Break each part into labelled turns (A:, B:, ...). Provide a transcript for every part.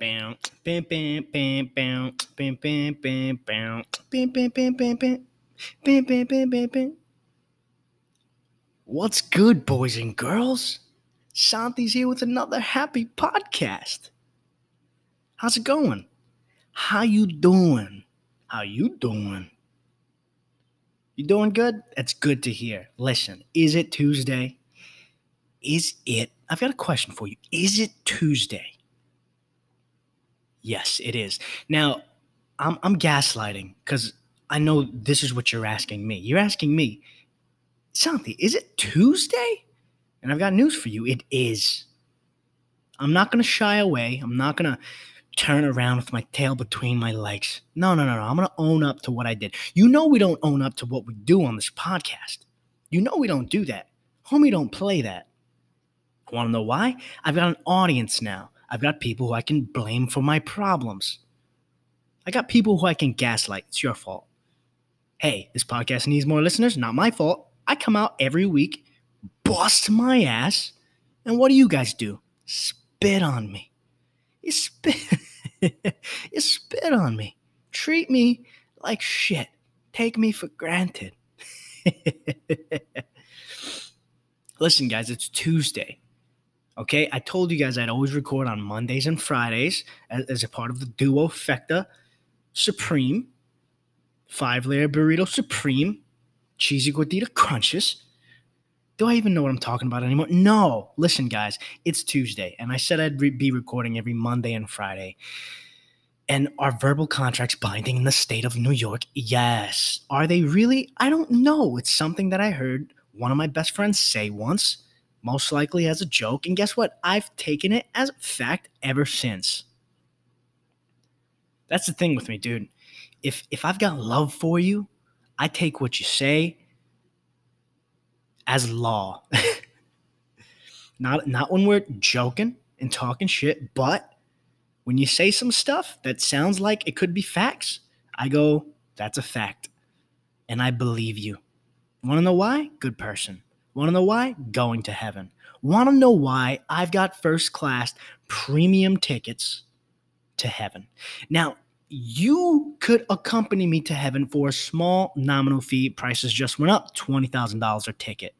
A: Bam, bam, bam, bam, bam, bam, bam, bam, bam, bam, bam, bam, bam, bam, bam. What's good, boys and girls? Santi's here with another happy podcast. How's it going? How you doing? How you doing? You doing good? That's good to hear. Listen, is it Tuesday? Is it? I've got a question for you. Is it Tuesday? Yes, it is. Now, I'm, I'm gaslighting because I know this is what you're asking me. You're asking me, Santi, is it Tuesday? And I've got news for you. It is. I'm not going to shy away. I'm not going to turn around with my tail between my legs. No, no, no, no. I'm going to own up to what I did. You know, we don't own up to what we do on this podcast. You know, we don't do that. Homie, don't play that. Want to know why? I've got an audience now. I've got people who I can blame for my problems. I got people who I can gaslight. It's your fault. Hey, this podcast needs more listeners. Not my fault. I come out every week, bust my ass, and what do you guys do? Spit on me. You spit. you spit on me. Treat me like shit. Take me for granted. Listen, guys, it's Tuesday. Okay, I told you guys I'd always record on Mondays and Fridays as, as a part of the duo Fecta Supreme, five layer burrito Supreme, cheesy gordita crunches. Do I even know what I'm talking about anymore? No. Listen, guys, it's Tuesday, and I said I'd re- be recording every Monday and Friday. And are verbal contracts binding in the state of New York? Yes. Are they really? I don't know. It's something that I heard one of my best friends say once most likely as a joke. And guess what? I've taken it as fact ever since. That's the thing with me, dude. If if I've got love for you, I take what you say as law. not not when we're joking and talking shit, but when you say some stuff that sounds like it could be facts, I go, that's a fact. And I believe you. Want to know why? Good person. Want to know why? Going to heaven. Want to know why I've got first class premium tickets to heaven. Now, you could accompany me to heaven for a small nominal fee. Prices just went up $20,000 a ticket.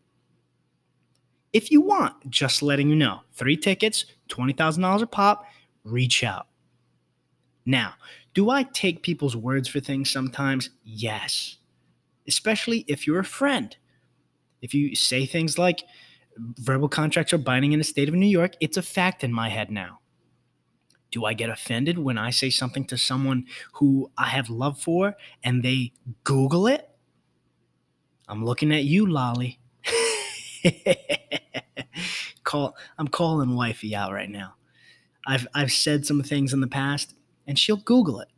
A: If you want, just letting you know, three tickets, $20,000 a pop, reach out. Now, do I take people's words for things sometimes? Yes. Especially if you're a friend. If you say things like verbal contracts are binding in the state of New York, it's a fact in my head now. Do I get offended when I say something to someone who I have love for and they Google it? I'm looking at you, Lolly. Call I'm calling wifey out right now. I've I've said some things in the past and she'll Google it.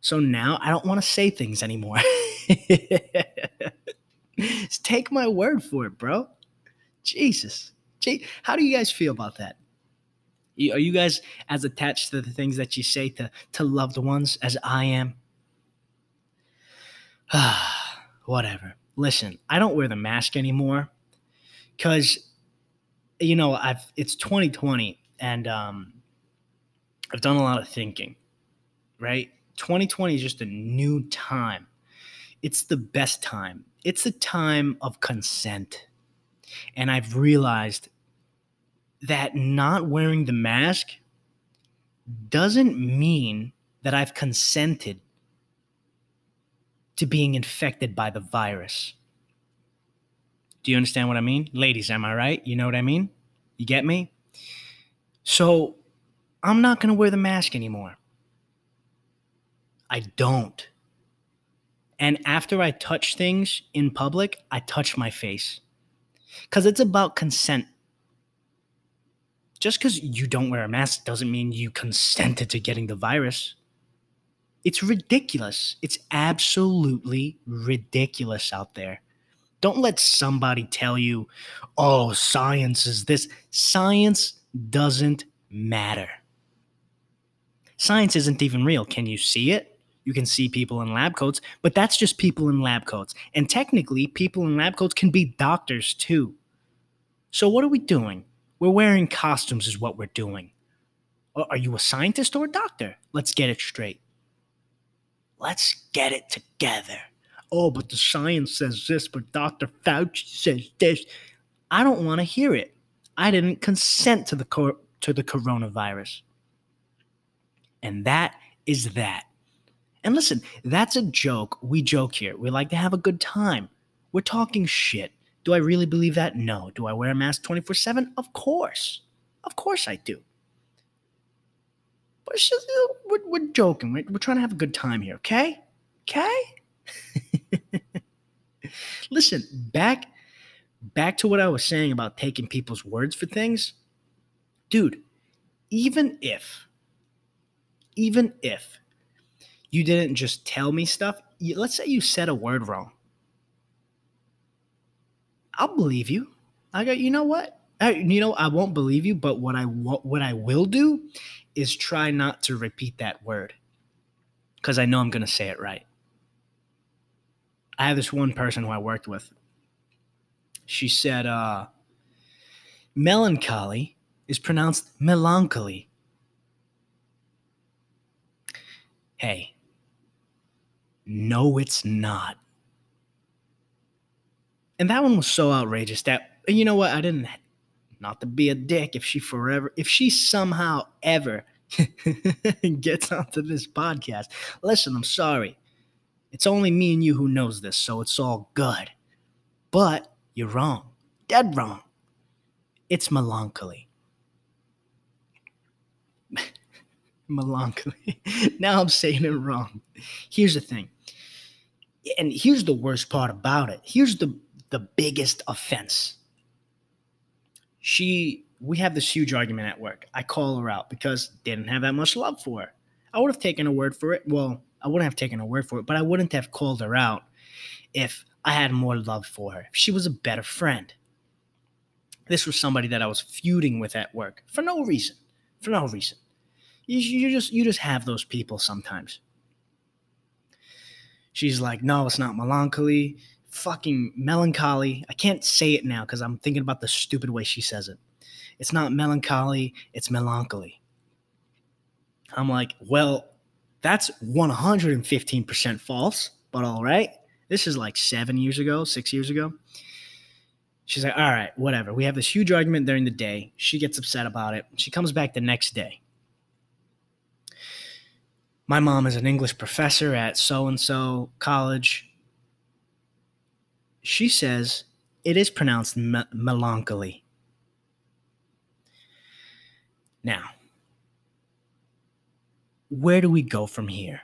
A: So now I don't want to say things anymore. Just take my word for it, bro. Jesus. How do you guys feel about that? Are you guys as attached to the things that you say to, to loved ones as I am? Whatever. Listen, I don't wear the mask anymore because, you know, I've it's 2020 and um, I've done a lot of thinking, right? 2020 is just a new time. It's the best time it's a time of consent. And I've realized that not wearing the mask doesn't mean that I've consented to being infected by the virus. Do you understand what I mean? Ladies, am I right? You know what I mean? You get me? So I'm not going to wear the mask anymore. I don't. And after I touch things in public, I touch my face. Because it's about consent. Just because you don't wear a mask doesn't mean you consented to getting the virus. It's ridiculous. It's absolutely ridiculous out there. Don't let somebody tell you, oh, science is this. Science doesn't matter. Science isn't even real. Can you see it? You can see people in lab coats, but that's just people in lab coats. And technically, people in lab coats can be doctors too. So, what are we doing? We're wearing costumes, is what we're doing. Uh, are you a scientist or a doctor? Let's get it straight. Let's get it together. Oh, but the science says this, but Dr. Fauci says this. I don't want to hear it. I didn't consent to the cor- to the coronavirus. And that is that. And listen, that's a joke. We joke here. We like to have a good time. We're talking shit. Do I really believe that? No. Do I wear a mask 24 7? Of course. Of course I do. But it's just, uh, we're, we're joking. We're, we're trying to have a good time here, okay? Okay? Listen, back back to what I was saying about taking people's words for things. Dude, even if even if you didn't just tell me stuff, let's say you said a word wrong. I'll believe you. I go, you know what? I, you know, I won't believe you, but what I what I will do is try not to repeat that word because I know I'm going to say it right. I have this one person who I worked with. She said, uh, melancholy is pronounced melancholy. Hey, no, it's not. And that one was so outrageous that, you know what, I didn't, not to be a dick, if she forever, if she somehow ever gets onto this podcast, listen, I'm sorry. It's only me and you who knows this, so it's all good. But you're wrong. Dead wrong. It's melancholy. melancholy. now I'm saying it wrong. Here's the thing. And here's the worst part about it. Here's the the biggest offense. She we have this huge argument at work. I call her out because didn't have that much love for her. I would have taken a word for it. Well, I wouldn't have taken a word for it, but I wouldn't have called her out if I had more love for her. If she was a better friend. This was somebody that I was feuding with at work for no reason. For no reason. You, you just you just have those people sometimes. She's like, no, it's not melancholy. Fucking melancholy. I can't say it now because I'm thinking about the stupid way she says it. It's not melancholy, it's melancholy. I'm like, well, that's 115% false, but all right. This is like seven years ago, six years ago. She's like, all right, whatever. We have this huge argument during the day. She gets upset about it. She comes back the next day. My mom is an English professor at so and so college. She says it is pronounced me- melancholy. Now, where do we go from here?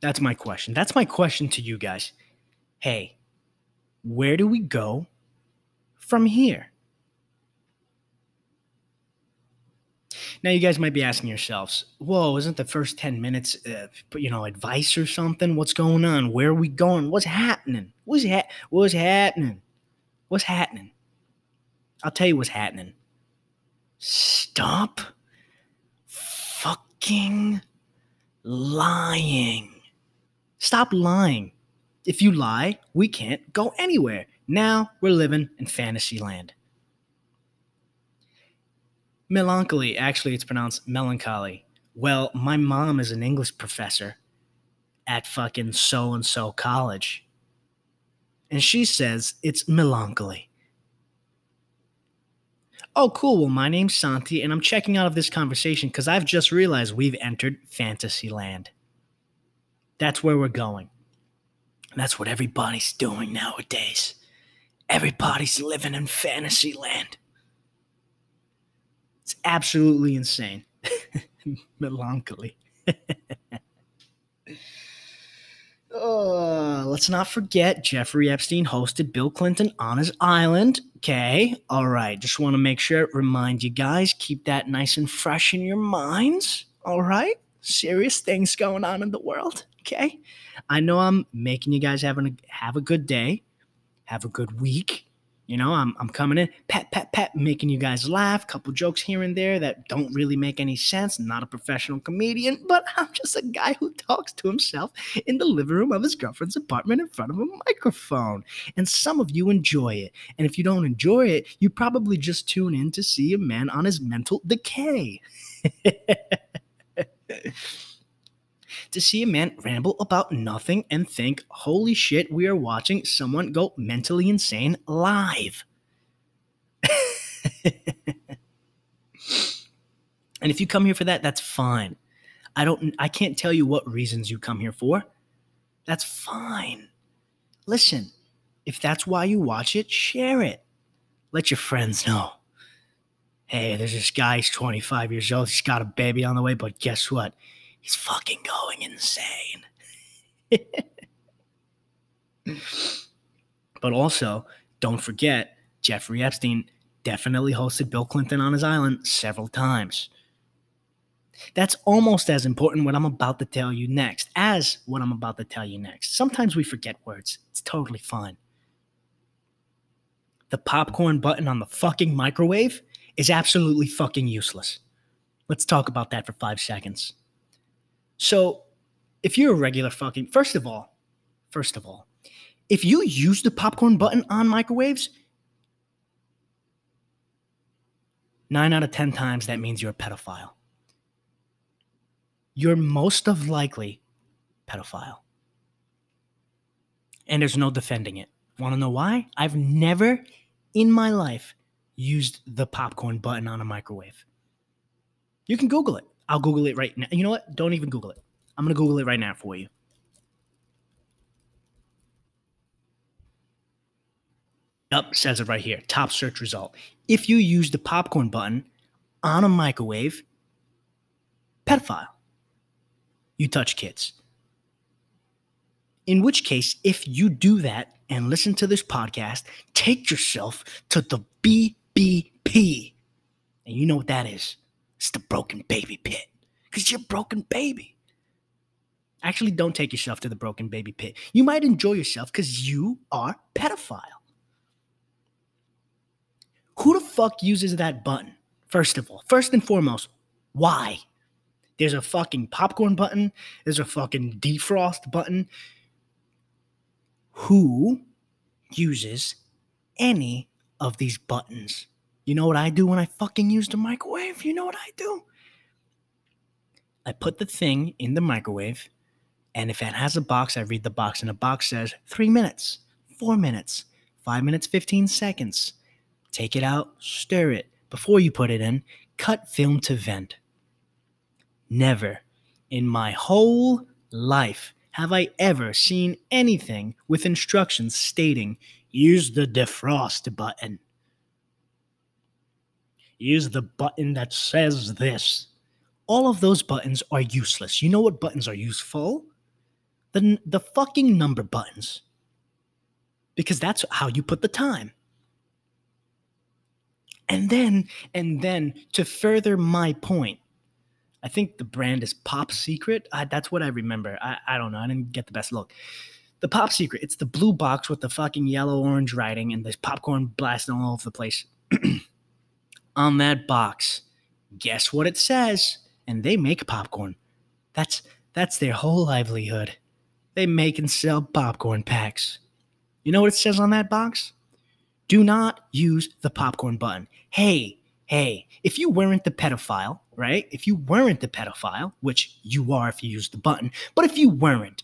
A: That's my question. That's my question to you guys. Hey, where do we go from here? Now, you guys might be asking yourselves, whoa, isn't the first 10 minutes, uh, you know, advice or something? What's going on? Where are we going? What's happening? What's, ha- what's happening? What's happening? I'll tell you what's happening. Stop fucking lying. Stop lying. If you lie, we can't go anywhere. Now we're living in fantasy land. Melancholy, actually, it's pronounced melancholy. Well, my mom is an English professor at fucking so and so college. And she says it's melancholy. Oh, cool. Well, my name's Santi, and I'm checking out of this conversation because I've just realized we've entered fantasy land. That's where we're going. And that's what everybody's doing nowadays. Everybody's living in fantasy land. It's absolutely insane. Melancholy. Uh, let's not forget Jeffrey Epstein hosted Bill Clinton on his island. Okay. All right. Just want to make sure, remind you guys, keep that nice and fresh in your minds. All right. Serious things going on in the world. Okay. I know I'm making you guys have, an, have a good day, have a good week, You know, I'm, I'm coming in, pat, pat, pat, making you guys laugh, couple jokes here and there that don't really make any sense. not a professional comedian, but I'm just a guy who talks to himself in the living room of his girlfriend's apartment in front of a microphone. And some of you enjoy it. And if you don't enjoy it, you probably just tune in to see a man on his mental decay. to see a man ramble about nothing and think, holy shit, we are watching someone go mentally insane live. and if you come here for that, that's fine. I don't I can't tell you what reasons you come here for. That's fine. Listen, if that's why you watch it, share it. Let your friends know. Hey, there's this guy, he's 25 years old, he's got a baby on the way, but guess what? He's fucking going insane. but also, don't forget, Jeffrey Epstein definitely hosted Bill Clinton on his island several times. That's almost as important what I'm about to tell you next as what I'm about to tell you next. Sometimes we forget words. It's totally fine. The popcorn button on the fucking microwave is absolutely fucking useless. Let's talk about that for five seconds. So, if you're a regular fucking, first of all, first of all, if you use the popcorn button on microwaves, nine out of 10 times that means you're a pedophile. You're most of likely pedophile. And there's no defending it. Want to know why? I've never in my life used the popcorn button on a microwave. You can Google it. I'll Google it right now. You know what? Don't even Google it. I'm going to Google it right now for you. Up says it right here. Top search result. If you use the popcorn button on a microwave, pedophile. You touch kids. In which case, if you do that and listen to this podcast, take yourself to the BBP. And you know what that is? It's the broken baby pit. Because you're a broken baby. Actually, don't take yourself to the broken baby pit. You might enjoy yourself because you are pedophile. Who the fuck uses that button? First of all, first and foremost, why? There's a fucking popcorn button. There's a fucking defrost button. Who uses any of these buttons? You know what I do when I fucking use the microwave? You know what I do? I put the thing in the microwave, and if it has a box, I read the box, and the box says three minutes, four minutes, five minutes, 15 seconds. Take it out, stir it. Before you put it in, cut film to vent. Never in my whole life have I ever seen anything with instructions stating use the defrost button. Use the button that says this. All of those buttons are useless. You know what buttons are useful? The, the fucking number buttons. Because that's how you put the time. And then, and then to further my point, I think the brand is Pop Secret. I, that's what I remember. I, I don't know. I didn't get the best look. The Pop Secret. It's the blue box with the fucking yellow orange writing and there's popcorn blasting all over the place. on that box. Guess what it says? And they make popcorn. That's that's their whole livelihood. They make and sell popcorn packs. You know what it says on that box? Do not use the popcorn button. Hey, hey, if you weren't the pedophile, right? If you weren't the pedophile, which you are if you use the button, but if you weren't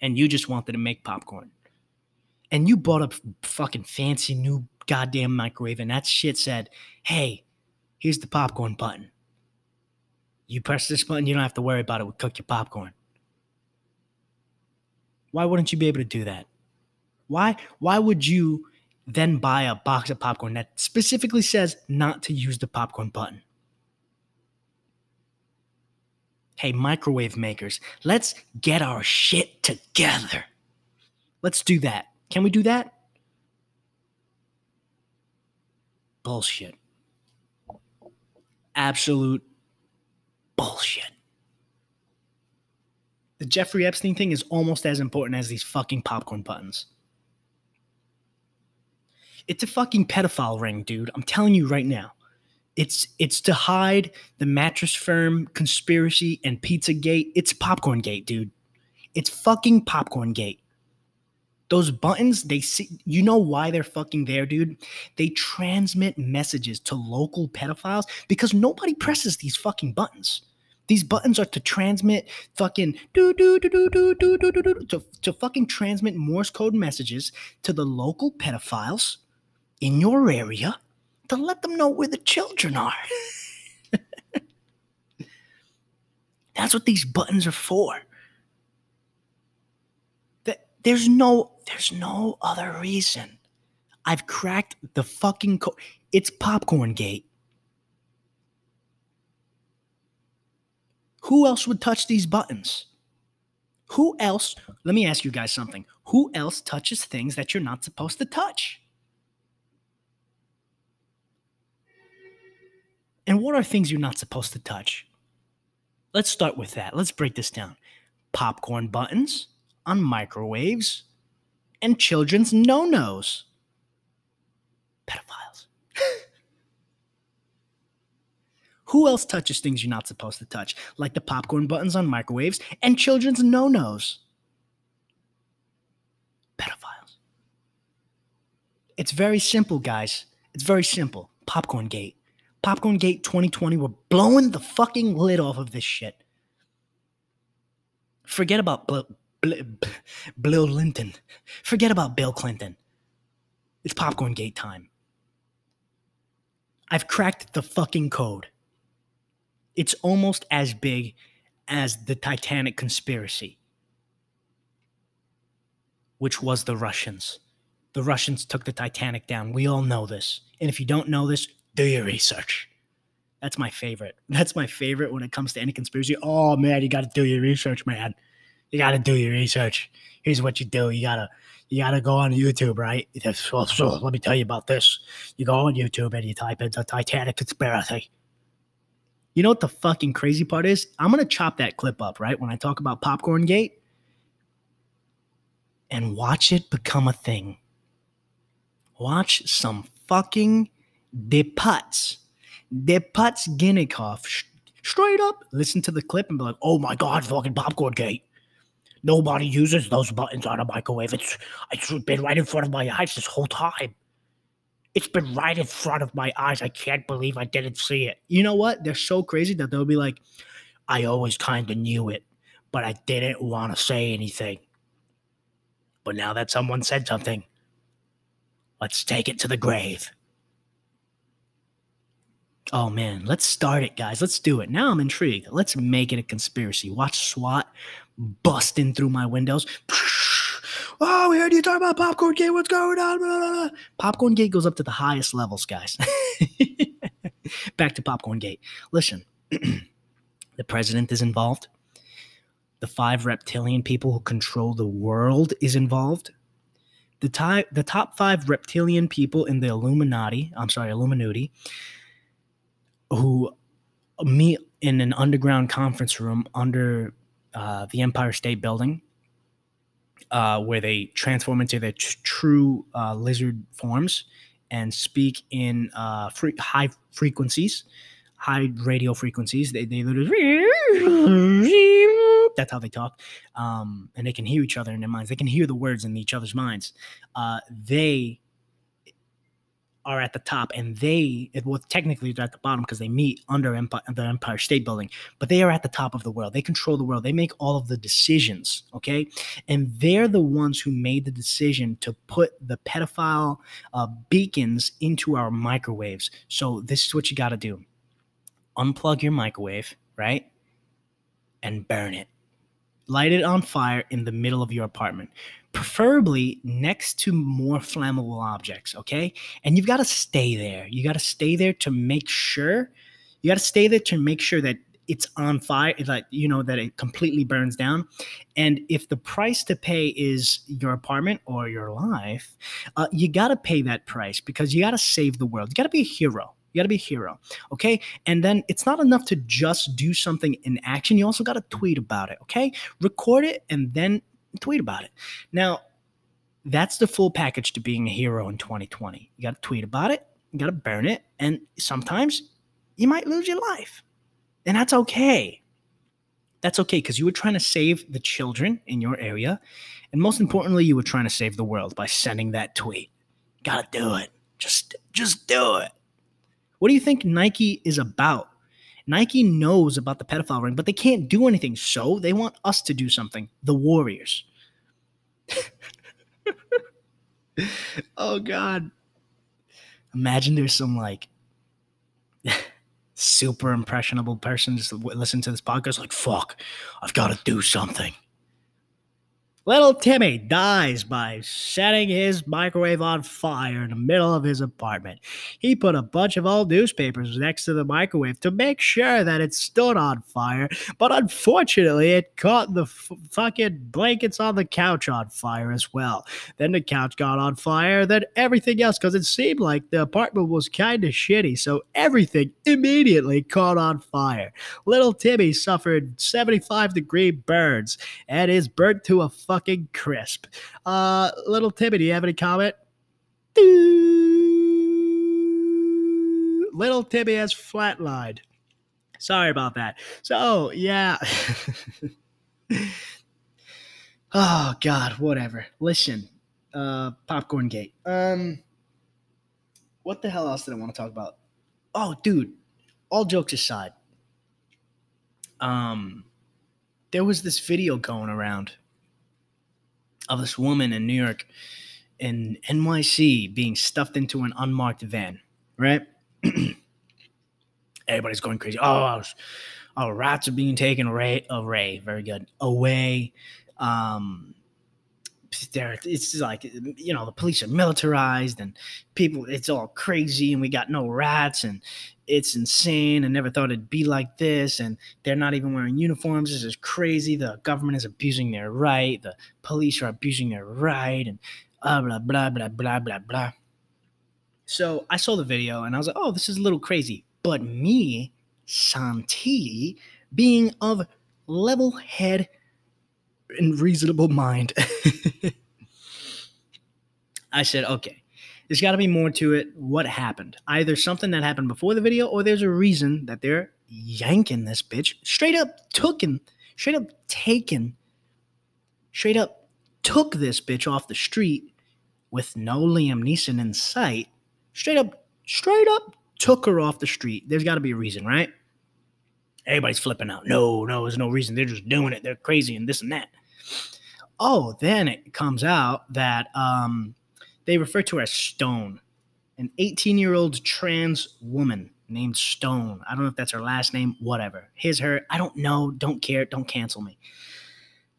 A: and you just wanted to make popcorn and you bought a fucking fancy new goddamn microwave, and that shit said, hey, here's the popcorn button. You press this button, you don't have to worry about it. We'll cook your popcorn. Why wouldn't you be able to do that? Why why would you then buy a box of popcorn that specifically says not to use the popcorn button? Hey, microwave makers, let's get our shit together. Let's do that. Can we do that? Bullshit. Absolute bullshit. The Jeffrey Epstein thing is almost as important as these fucking popcorn buttons. It's a fucking pedophile ring, dude. I'm telling you right now. It's it's to hide the mattress firm conspiracy and Pizzagate. It's popcorn gate, dude. It's fucking popcorn gate. Those buttons, they see you know why they're fucking there, dude? They transmit messages to local pedophiles because nobody presses these fucking buttons. These buttons are to transmit fucking do do do do do do do do to, to fucking transmit Morse code messages to the local pedophiles in your area to let them know where the children are. That's what these buttons are for. There's no there's no other reason. I've cracked the fucking code. It's popcorn gate. Who else would touch these buttons? Who else? Let me ask you guys something. Who else touches things that you're not supposed to touch? And what are things you're not supposed to touch? Let's start with that. Let's break this down. Popcorn buttons on microwaves and children's no nos. Pedophiles. Who else touches things you're not supposed to touch, like the popcorn buttons on microwaves and children's no nos? Pedophiles. It's very simple, guys. It's very simple. Popcorn Gate. Popcorn Gate 2020. We're blowing the fucking lid off of this shit. Forget about Bill Linton. Forget about Bill Clinton. It's Popcorn Gate time. I've cracked the fucking code it's almost as big as the Titanic conspiracy, which was the Russians. The Russians took the Titanic down. We all know this. And if you don't know this, do your research. That's my favorite. That's my favorite when it comes to any conspiracy. Oh man, you got to do your research, man. You got to do your research. Here's what you do. You gotta you gotta go on YouTube, right? So, so let me tell you about this. You go on YouTube and you type in the Titanic conspiracy you know what the fucking crazy part is? I'm to chop that clip up, right? When I talk about Popcorn Gate and watch it become a thing. Watch some fucking deputs, deputs Ginnikov sh- straight up listen to the clip and be like, oh my God, fucking Popcorn Gate. Nobody uses those buttons on a microwave. It's, it's been right in front of my eyes this whole time. It's been right in front of my eyes. I can't believe I didn't see it. You know what? They're so crazy that they'll be like, I always kind of knew it, but I didn't want to say anything. But now that someone said something, let's take it to the grave. Oh man, let's start it, guys. Let's do it. Now I'm intrigued. Let's make it a conspiracy. Watch SWAT busting through my windows. Oh, we heard you talk about Popcorn Gate. What's going on? Blah, blah, blah. Popcorn Gate goes up to the highest levels, guys. Back to Popcorn Gate. Listen, the president is involved. The five reptilian people who control the world is involved. The, the top five reptilian people in the Illuminati, I'm sorry, Illuminati, who meet in an underground conference room under uh, the Empire State Building uh, where they transform into their tr- true uh, lizard forms and speak in uh, high frequencies, high radio frequencies. They, they literally, that's how they talk. Um, and they can hear each other in their minds. They can hear the words in each other's minds. Uh, they are at the top and they well technically they're at the bottom because they meet under Empire, the Empire State Building, but they are at the top of the world. They control the world. They make all of the decisions, okay? And they're the ones who made the decision to put the pedophile uh, beacons into our microwaves. So this is what you got to do. Unplug your microwave, right? And burn it. Light it on fire in the middle of your apartment preferably next to more flammable objects, okay? And you've got to stay there. You got to stay there to make sure you got to stay there to make sure that it's on fire that you know that it completely burns down. And if the price to pay is your apartment or your life uh, you got to pay that price because you got to save the world. You got to be a hero. You got to be a hero okay? And then it's not enough to just do something in action. You also got to tweet about it okay? Record it and then tweet about it. Now, That's the full package to being a hero in 2020. You got to tweet about it, you got to burn it, and sometimes you might lose your life. And that's okay. That's okay because you were trying to save the children in your area. And most importantly, you were trying to save the world by sending that tweet. Gotta do it. Just just do it. What do you think Nike is about? Nike knows about the pedophile ring, but they can't do anything. So they want us to do something. The Warriors. oh God. Imagine there's some like super impressionable person just listen to this podcast like fuck i've got to do something Little Timmy dies by setting his microwave on fire in the middle of his apartment. He put a bunch of old newspapers next to the microwave to make sure that it stood on fire, but unfortunately, it caught the f- fucking blankets on the couch on fire as well. Then the couch got on fire, then everything else, because it seemed like the apartment was kind of shitty, so everything immediately caught on fire. Little Timmy suffered 75 degree burns and is burnt to a fucking crisp. Uh, little Timmy, do you have any comment? Little Timmy has flatlined. Sorry about that. So, yeah. oh, God, whatever. Listen, uh, Popcorn Gate. Um, what the hell else did I want to talk about? Oh, dude, all jokes aside, um, there was this video going around of this woman in New York in NYC being stuffed into an unmarked van, right? Everybody's going crazy. Oh, oh, rats are being taken away, away, very good, away. Um, there, it's like you know the police are militarized and people, it's all crazy, and we got no rats, and it's insane. I never thought it'd be like this. And they're not even wearing uniforms. This is crazy. The government is abusing their right. The police are abusing their right. And blah, blah, blah, blah, blah, blah, blah. So I saw the video and I was like, oh, this is a little crazy. But me, Santi, being of level head and reasonable mind, I said, okay, there's got to be more to it. What happened? Either something that happened before the video, or there's a reason that they're yanking this bitch straight up, tooking, straight up taken, straight up took this bitch off the street with no Liam Neeson in sight. Straight up, straight up took her off the street. There's got to be a reason, right? Everybody's flipping out. No, no, there's no reason. They're just doing it. They're crazy and this and that. Oh, then it comes out that um, they refer to her as Stone, an 18 year old trans woman named Stone. I don't know if that's her last name, whatever. His, her, I don't know. Don't care. Don't cancel me.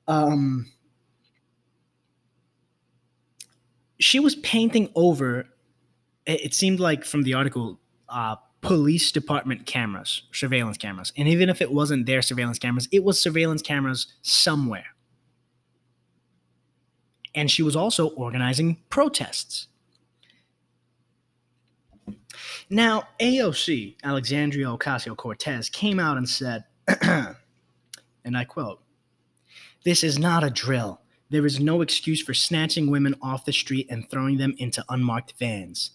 A: Um, she was painting over, it seemed like from the article, uh, police department cameras, surveillance cameras. And even if it wasn't their surveillance cameras, it was surveillance cameras somewhere and she was also organizing protests. Now, AOC, Alexandria Ocasio Cortez, came out and said, and I quote, This is not a drill. There is no excuse for snatching women off the street and throwing them into unmarked vans.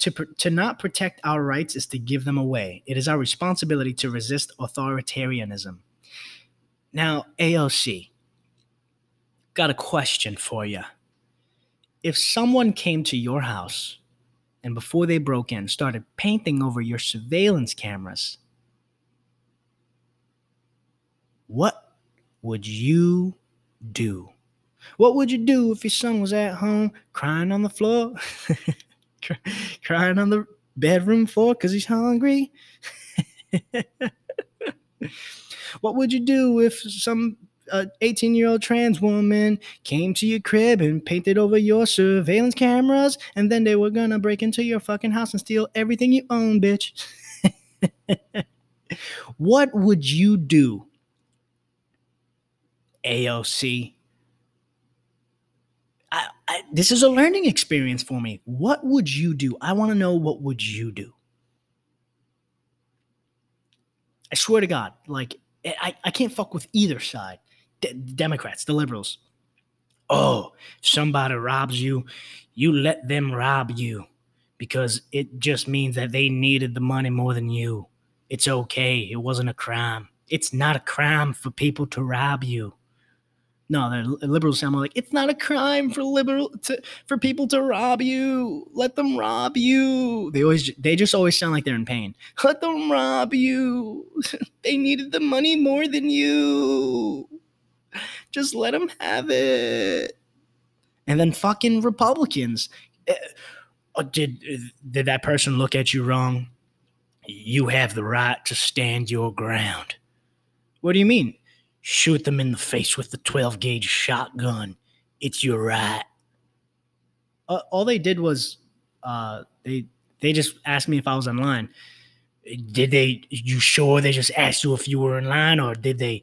A: To, pr- to not protect our rights is to give them away. It is our responsibility to resist authoritarianism. Now, AOC, got a question for you. If someone came to your house and before they broke in started painting over your surveillance cameras, what would you do? What would you do if your son was at home crying on the floor, crying on the bedroom floor because he's hungry? what would you do if some a 18 year old trans woman came to your crib and painted over your surveillance cameras, and then they were gonna break into your fucking house and steal everything you own, bitch. what would you do, AOC? I, I, this is a learning experience for me. What would you do? I want to know what would you do. I swear to God, like I, I can't fuck with either side. Democrats, the liberals. oh, somebody robs you, you let them rob you because it just means that they needed the money more than you. It's okay. It wasn't a crime. It's not a crime for people to rob you. No, the liberals sound like it's not a crime for liberal to, for people to rob you. Let them rob you. They always they just always sound like they're in pain. Let them rob you. they needed the money more than you. Just let them have it. And then fucking Republicans. Uh, did did that person look at you wrong? You have the right to stand your ground. What do you mean? shoot them in the face with the 12 gauge shotgun. It's your right. Uh, all they did was uh, they they just asked me if I was online. Did they? You sure they just asked you if you were in line, or did they?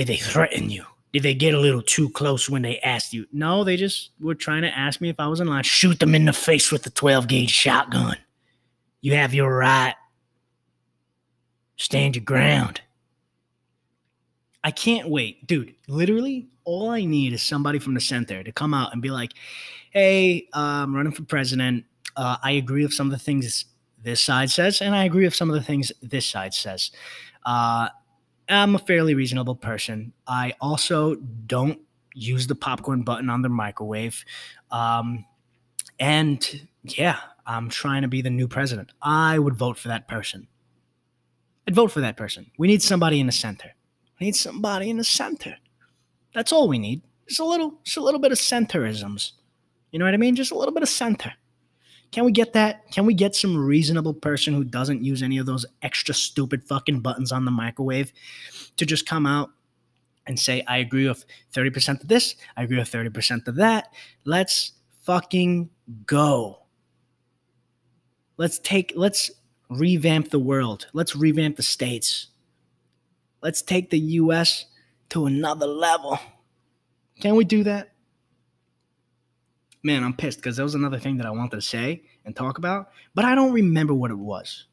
A: Did they threaten you? Did they get a little too close when they asked you? No, they just were trying to ask me if I was in line. Shoot them in the face with the 12 gauge shotgun. You have your right. Stand your ground. I can't wait, dude. Literally, all I need is somebody from the center to come out and be like, "Hey, uh, I'm running for president. Uh, I agree with some of the things this side says, and I agree with some of the things this side says. Uh, I'm a fairly reasonable person. I also don't use the popcorn button on the microwave. Um, and yeah, I'm trying to be the new president. I would vote for that person. I'd vote for that person. We need somebody in the center We need somebody in the center. That's all we need. Just a little, just a little bit of centerisms. You know what I mean? Just a little bit of center. Can we get that? Can we get some reasonable person who doesn't use any of those extra stupid fucking buttons on the microwave to just come out and say, I agree with 30% of this, I agree with 30% of that. Let's fucking go. Let's take, let's revamp the world. Let's revamp the states. Let's take the US to another level. Can we do that? Man, I'm pissed because that was another thing that I wanted to say and talk about, but I don't remember what it was.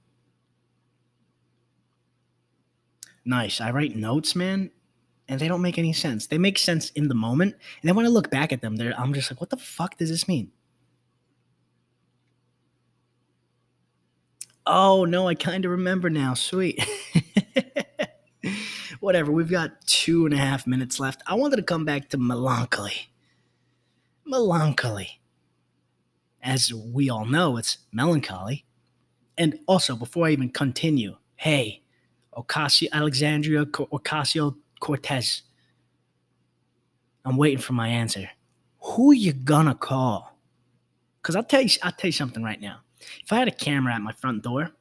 A: Nice. I write notes, man, and they don't make any sense. They make sense in the moment, and then when I look back at them, I'm just like, what the fuck does this mean? Oh no, I kind of remember now. Sweet. whatever. We've got two and a half minutes left. I wanted to come back to melancholy. Melancholy. As we all know, it's melancholy. And also, before I even continue, hey, Ocasio Alexandria Ocasio Cortez. I'm waiting for my answer. Who you gonna call? Cause I'll tell you, I'll tell you something right now. If I had a camera at my front door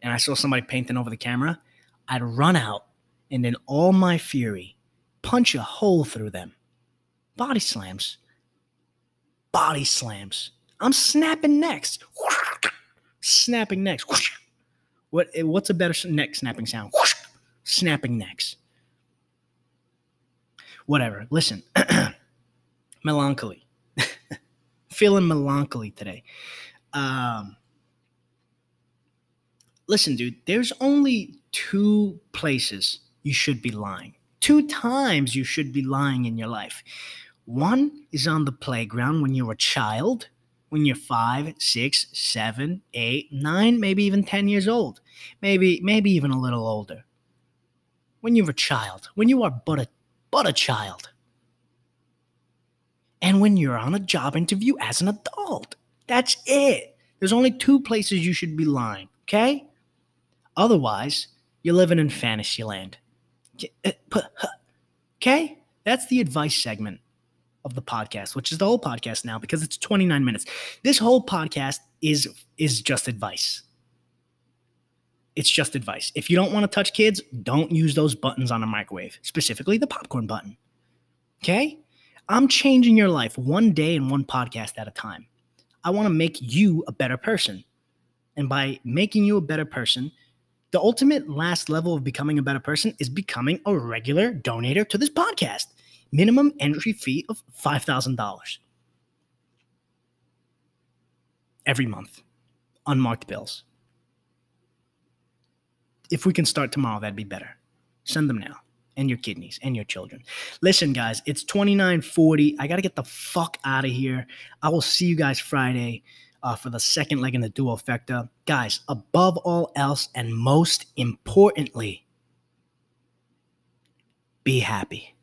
A: and I saw somebody painting over the camera, I'd run out and in all my fury, punch a hole through them. Body slams. Body slams. I'm snapping necks. Snapping necks. What, what's a better neck snapping sound? Snapping necks. Whatever. Listen. melancholy. Feeling melancholy today. Um, listen, dude, there's only two places you should be lying. Two times you should be lying in your life. One is on the playground when you're a child, when you're five, six, seven, eight, nine, maybe even 10 years old, maybe, maybe even a little older. When you're a child, when you are but a, but a child. And when you're on a job interview as an adult. That's it. There's only two places you should be lying, okay? Otherwise, you're living in fantasy land. Uh, okay? That's the advice segment of the podcast, which is the whole podcast now because it's 29 minutes. This whole podcast is is just advice. It's just advice. If you don't want to touch kids, don't use those buttons on a microwave, specifically the popcorn button. Okay? I'm changing your life one day and one podcast at a time. I want to make you a better person. And by making you a better person, the ultimate last level of becoming a better person is becoming a regular donator to this podcast. Minimum entry fee of $5,000 every month, unmarked bills. If we can start tomorrow, that'd be better. Send them now. and your kidneys and your children. Listen, guys, it's 2940. I got to get the fuck out of here. I will see you guys Friday uh, for the second leg in the dual factor. Guys, above all else and most importantly, be happy.